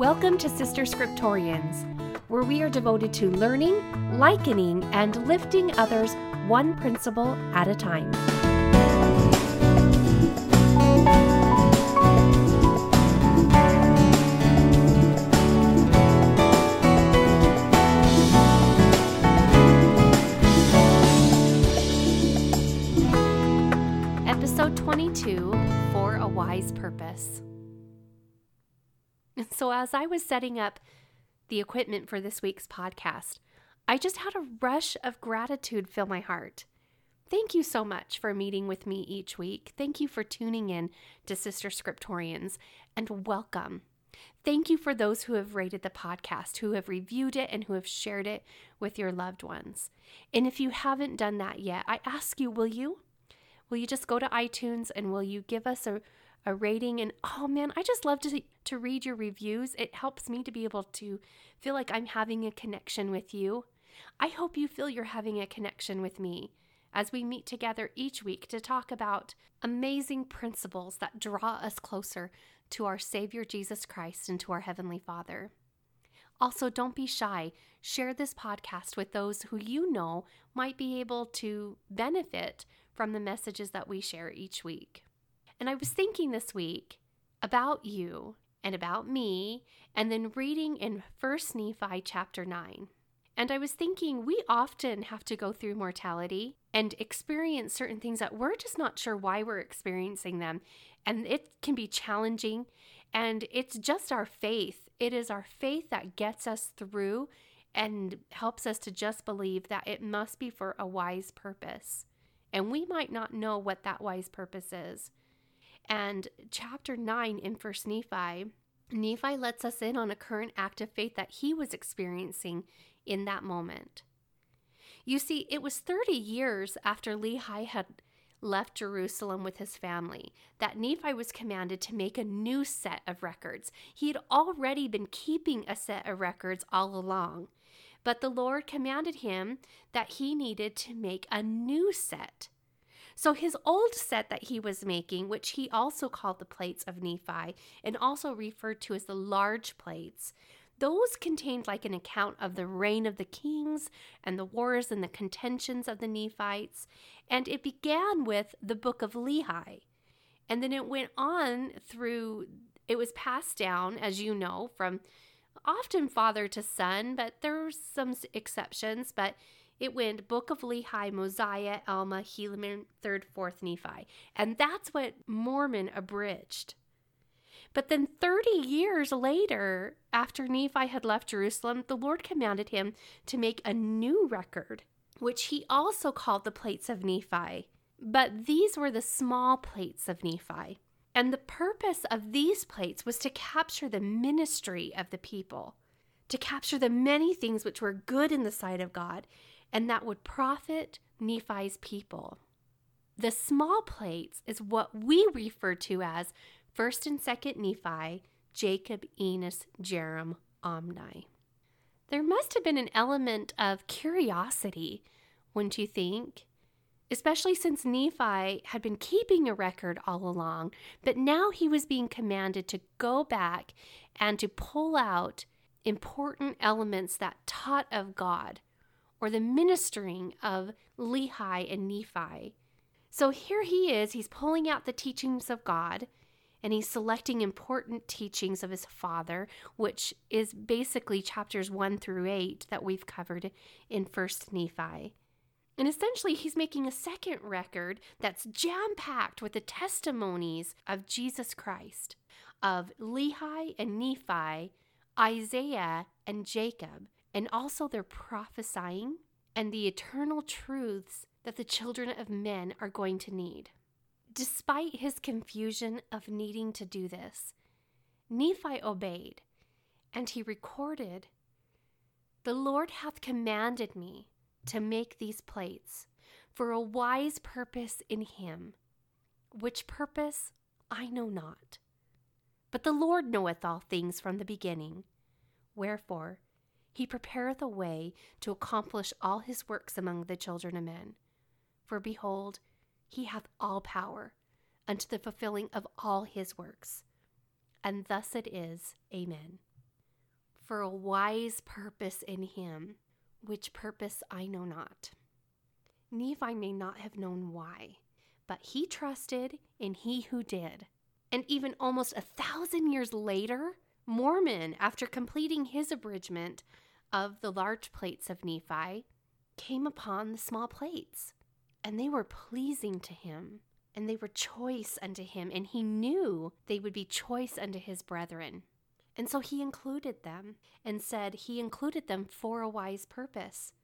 Welcome to Sister Scriptorians, where we are devoted to learning, likening, and lifting others one principle at a time. Episode 22 For a Wise Purpose. So, as I was setting up the equipment for this week's podcast, I just had a rush of gratitude fill my heart. Thank you so much for meeting with me each week. Thank you for tuning in to Sister Scriptorians and welcome. Thank you for those who have rated the podcast, who have reviewed it, and who have shared it with your loved ones. And if you haven't done that yet, I ask you, will you? Will you just go to iTunes and will you give us a, a rating? And oh man, I just love to, to read your reviews. It helps me to be able to feel like I'm having a connection with you. I hope you feel you're having a connection with me as we meet together each week to talk about amazing principles that draw us closer to our Savior Jesus Christ and to our Heavenly Father. Also, don't be shy. Share this podcast with those who you know might be able to benefit from the messages that we share each week. And I was thinking this week about you and about me, and then reading in 1 Nephi chapter 9. And I was thinking we often have to go through mortality and experience certain things that we're just not sure why we're experiencing them. And it can be challenging. And it's just our faith. It is our faith that gets us through and helps us to just believe that it must be for a wise purpose. And we might not know what that wise purpose is. And chapter 9 in First Nephi, Nephi lets us in on a current act of faith that he was experiencing in that moment. You see, it was 30 years after Lehi had left Jerusalem with his family that Nephi was commanded to make a new set of records. He had already been keeping a set of records all along. But the Lord commanded him that he needed to make a new set. So his old set that he was making, which he also called the plates of Nephi and also referred to as the large plates, those contained like an account of the reign of the kings and the wars and the contentions of the Nephites. And it began with the book of Lehi. And then it went on through, it was passed down, as you know, from often father to son, but there were some exceptions. But it went Book of Lehi, Mosiah, Alma, Helaman, 3rd, 4th Nephi. And that's what Mormon abridged. But then 30 years later, after Nephi had left Jerusalem, the Lord commanded him to make a new record, which he also called the plates of Nephi. But these were the small plates of Nephi. And the purpose of these plates was to capture the ministry of the people, to capture the many things which were good in the sight of God and that would profit Nephi's people. The small plates is what we refer to as 1st and 2nd Nephi, Jacob, Enos, Jarom, Omni. There must have been an element of curiosity, wouldn't you think? Especially since Nephi had been keeping a record all along, but now he was being commanded to go back and to pull out important elements that taught of God or the ministering of Lehi and Nephi. So here he is, he's pulling out the teachings of God and he's selecting important teachings of his father, which is basically chapters 1 through 8 that we've covered in 1st Nephi. And essentially, he's making a second record that's jam packed with the testimonies of Jesus Christ, of Lehi and Nephi, Isaiah and Jacob, and also their prophesying and the eternal truths that the children of men are going to need. Despite his confusion of needing to do this, Nephi obeyed, and he recorded The Lord hath commanded me to make these plates for a wise purpose in him, which purpose I know not. But the Lord knoweth all things from the beginning. Wherefore, he prepareth a way to accomplish all his works among the children of men. For behold, he hath all power unto the fulfilling of all his works. And thus it is. Amen. for a wise purpose in him, which purpose I know not. Nephi may not have known why, but he trusted in he who did. And even almost a thousand years later, Mormon, after completing his abridgment of the large plates of Nephi, came upon the small plates, and they were pleasing to him, and they were choice unto him, and he knew they would be choice unto his brethren. And so he included them, and said he included them for a wise purpose.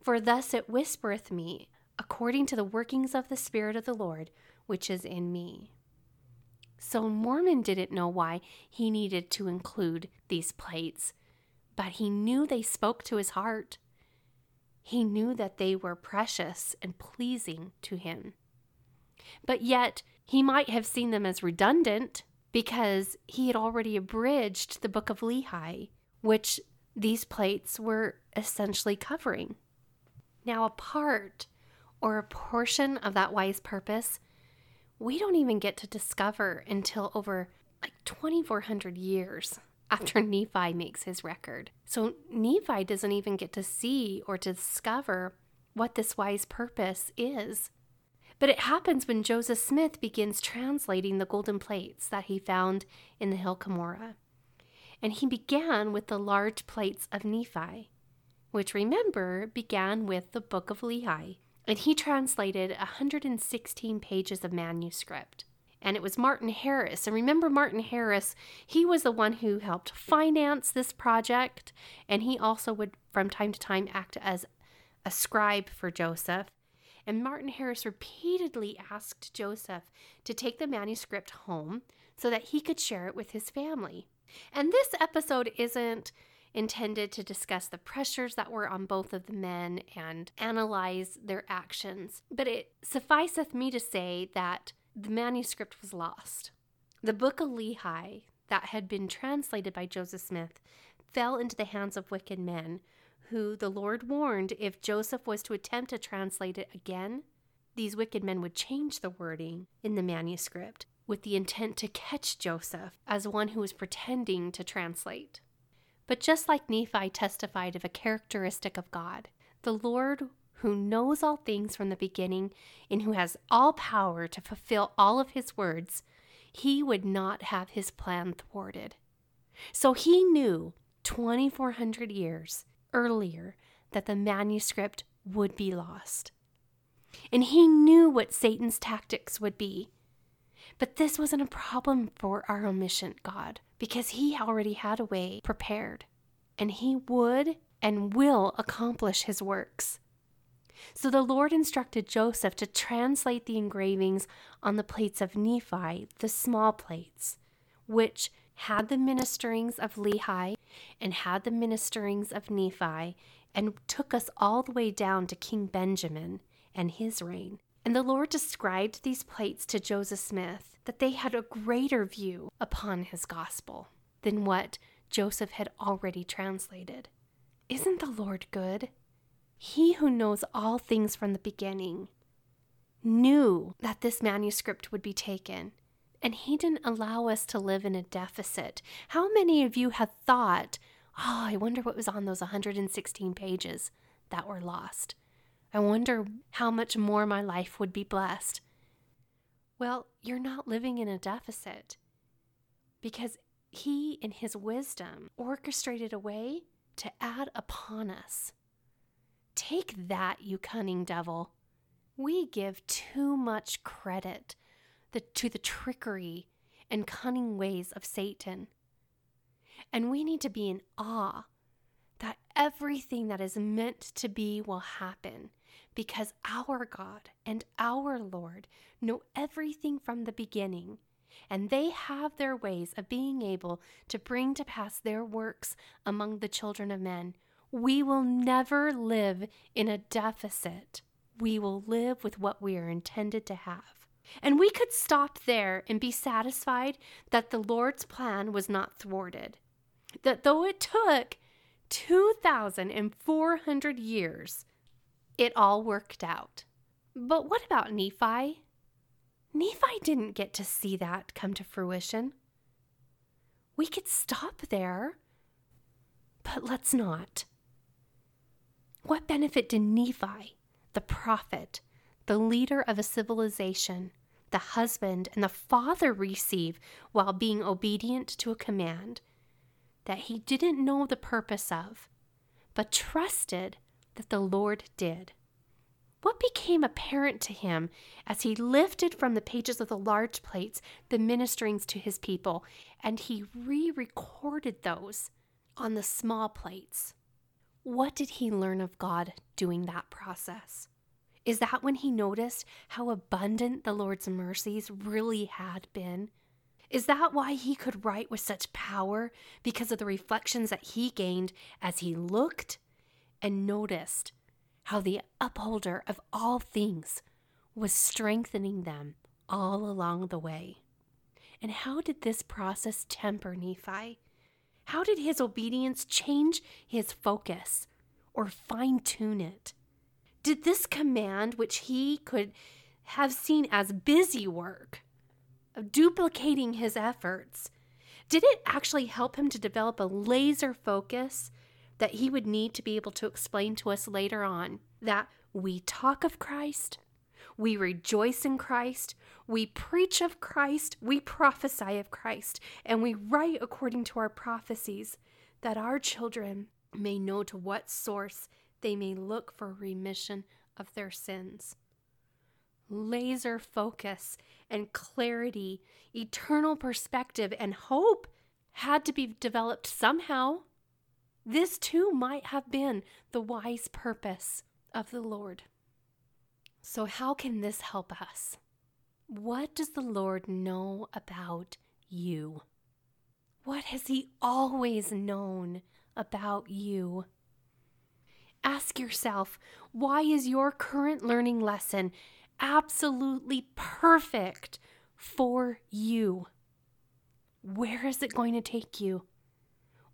For thus it whispereth me, according to the workings of the Spirit of the Lord, which is in me. So Mormon didn't know why he needed to include these plates, but he knew they spoke to his heart. He knew that they were precious and pleasing to him. But yet, he might have seen them as redundant because he had already abridged the book of Lehi, which these plates were essentially covering. Now, a part or a portion of that wise purpose, we don't even get to discover until over like 2,400 years after Nephi makes his record. So Nephi doesn't even get to see or to discover what this wise purpose is. But it happens when Joseph Smith begins translating the golden plates that he found in the hill Cumorah. And he began with the large plates of Nephi which remember began with the Book of Lehi, and he translated 116 pages of manuscript. And it was Martin Harris. And remember, Martin Harris, he was the one who helped finance this project, and he also would, from time to time, act as a scribe for Joseph. And Martin Harris repeatedly asked Joseph to take the manuscript home so that he could share it with his family. And this episode isn't intended to discuss the pressures that were on both of the men and analyze their actions. But it sufficeth me to say that the manuscript was lost. The book of Lehi, that had been translated by Joseph Smith, fell into the hands of wicked men, who the Lord warned if Joseph was to attempt to translate it again, these wicked men would change the wording in the manuscript with the intent to catch Joseph as one who was pretending to translate. But just like Nephi testified of a characteristic of God, the Lord who knows all things from the beginning and who has all power to fulfill all of his words, he would not have his plan thwarted. So he knew 2,400 years earlier that the manuscript would be lost. And he knew what Satan's tactics would be. But this wasn't a problem for our omniscient God because he already had a way prepared, and he would and will accomplish his works. So the Lord instructed Joseph to translate the engravings on the plates of Nephi, the small plates, which had the ministerings of Lehi and had the ministerings of Nephi, and took us all the way down to King Benjamin and his reign. And the Lord described these plates to Joseph Smith that they had a greater view upon his gospel than what Joseph had already translated. Isn't the Lord good? He who knows all things from the beginning knew that this manuscript would be taken, and he didn't allow us to live in a deficit. How many of you have thought, oh, I wonder what was on those 116 pages that were lost? I wonder how much more my life would be blessed. Well, you're not living in a deficit because He, in His wisdom, orchestrated a way to add upon us. Take that, you cunning devil. We give too much credit to the trickery and cunning ways of Satan. And we need to be in awe that everything that is meant to be will happen because our God and our Lord know everything from the beginning, and they have their ways of being able to bring to pass their works among the children of men. We will never live in a deficit. We will live with what we are intended to have. And we could stop there and be satisfied that the Lord's plan was not thwarted. That though it took 2,400 years it all worked out. But what about Nephi? Nephi didn't get to see that come to fruition. We could stop there, But let's not. What benefit did Nephi, the prophet, the leader of a civilization, the husband, and the father receive while being obedient to a command that he didn't know the purpose of, but trusted that the Lord did? What became apparent to him as he lifted from the pages of the large plates the ministerings to his people and he re recorded those on the small plates? What did he learn of God doing that process? Is that when he noticed how abundant the Lord's mercies really had been? Is that why he could write with such power? Because of the reflections that he gained as he looked and noticed how the upholder of all things was strengthening them all along the way. And how did this process temper Nephi? How did his obedience change his focus or fine tune it? Did this command, which he could have seen as busy work, of duplicating his efforts, did it actually help him to develop a laser focus that he would need to be able to explain to us later on that we talk of Christ, we rejoice in Christ, we preach of Christ, we prophesy of Christ, and we write according to our prophecies, that our children may know to what source they may look for remission of their sins. Laser focus and clarity, eternal perspective, and hope had to be developed somehow. This too might have been the wise purpose of the Lord. So, how can this help us? What does the Lord know about you? What has He always known about you? Ask yourself why is your current learning lesson absolutely perfect for you? Where is it going to take you?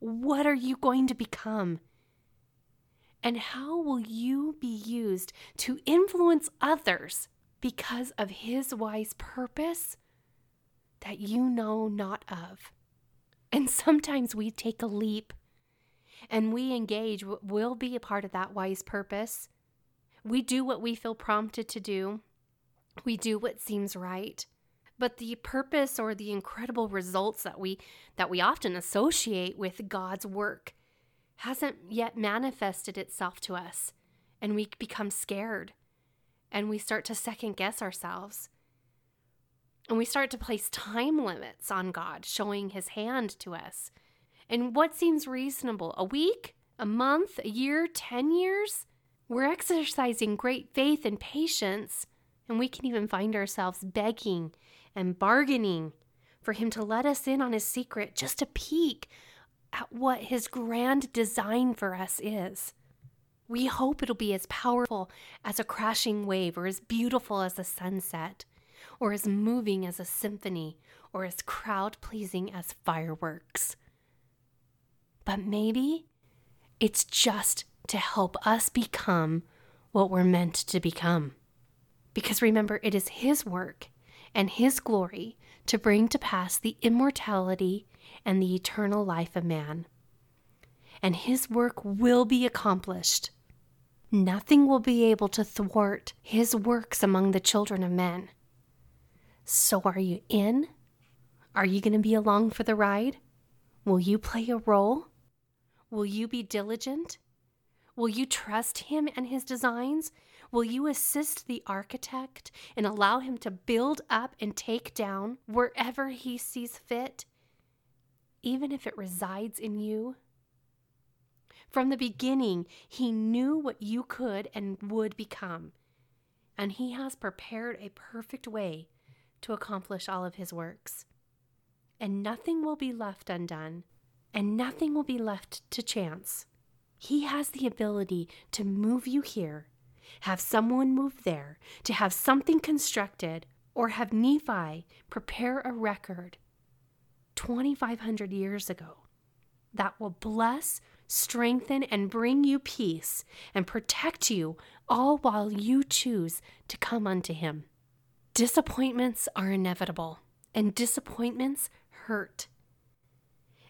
What are you going to become? And how will you be used to influence others because of His wise purpose that you know not of? And sometimes we take a leap and we engage, we'll be a part of that wise purpose. We do what we feel prompted to do, we do what seems right but the purpose or the incredible results that we that we often associate with God's work hasn't yet manifested itself to us and we become scared and we start to second guess ourselves. And we start to place time limits on God showing his hand to us. And what seems reasonable a week a month a year 10 years? We're exercising great faith and patience and we can even find ourselves begging and bargaining for him to let us in on his secret, just a peek at what his grand design for us is. We hope it'll be as powerful as a crashing wave, or as beautiful as a sunset, or as moving as a symphony, or as crowd pleasing as fireworks. But maybe it's just to help us become what we're meant to become. Because remember, it is His work and His glory to bring to pass the immortality and the eternal life of man. And His work will be accomplished. Nothing will be able to thwart His works among the children of men. So, are you in? Are you going to be along for the ride? Will you play a role? Will you be diligent? Will you trust Him and His designs? Will you assist the architect and allow him to build up and take down wherever he sees fit, even if it resides in you? From the beginning, he knew what you could and would become, and he has prepared a perfect way to accomplish all of his works. And nothing will be left undone, and nothing will be left to chance. He has the ability to move you here have someone move there, to have something constructed, or have Nephi prepare a record 2,500 years ago that will bless, strengthen, and bring you peace and protect you all while you choose to come unto Him. Disappointments are inevitable, and disappointments hurt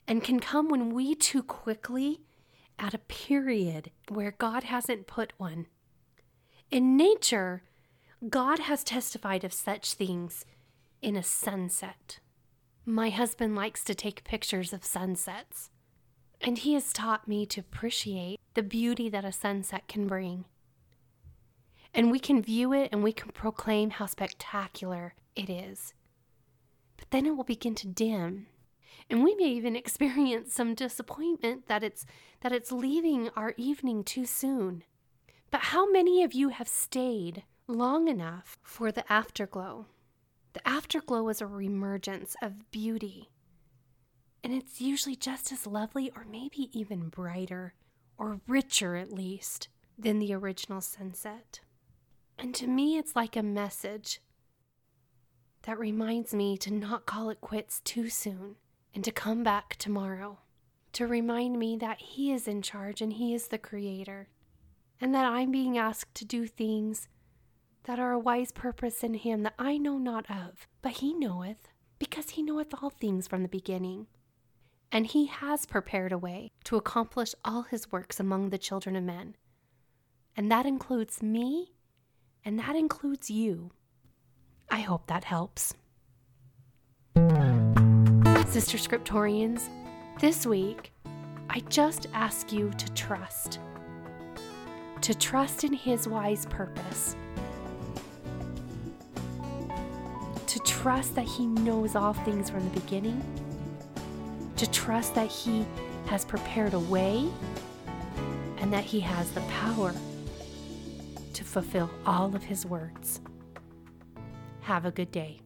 and can come when we too quickly at a period where God hasn't put one. In nature, God has testified of such things in a sunset. My husband likes to take pictures of sunsets, and he has taught me to appreciate the beauty that a sunset can bring. And we can view it and we can proclaim how spectacular it is. But then it will begin to dim. And we may even experience some disappointment that it's that it's leaving our evening too soon. But how many of you have stayed long enough for the afterglow? The afterglow is a reemergence of beauty. And it's usually just as lovely, or maybe even brighter, or richer at least, than the original sunset. And to me, it's like a message that reminds me to not call it quits too soon and to come back tomorrow. To remind me that He is in charge and He is the Creator, and that I'm being asked to do things that are a wise purpose in him that I know not of, but he knoweth, because he knoweth all things from the beginning. And he has prepared a way to accomplish all his works among the children of men. And that includes me, and that includes you. I hope that helps. Sister Scriptorians, this week, I just ask you to trust. To trust in His wise purpose to trust that He knows all things from the beginning, to trust that He has prepared a way, and that He has the power to fulfill all of His words. Have a good day.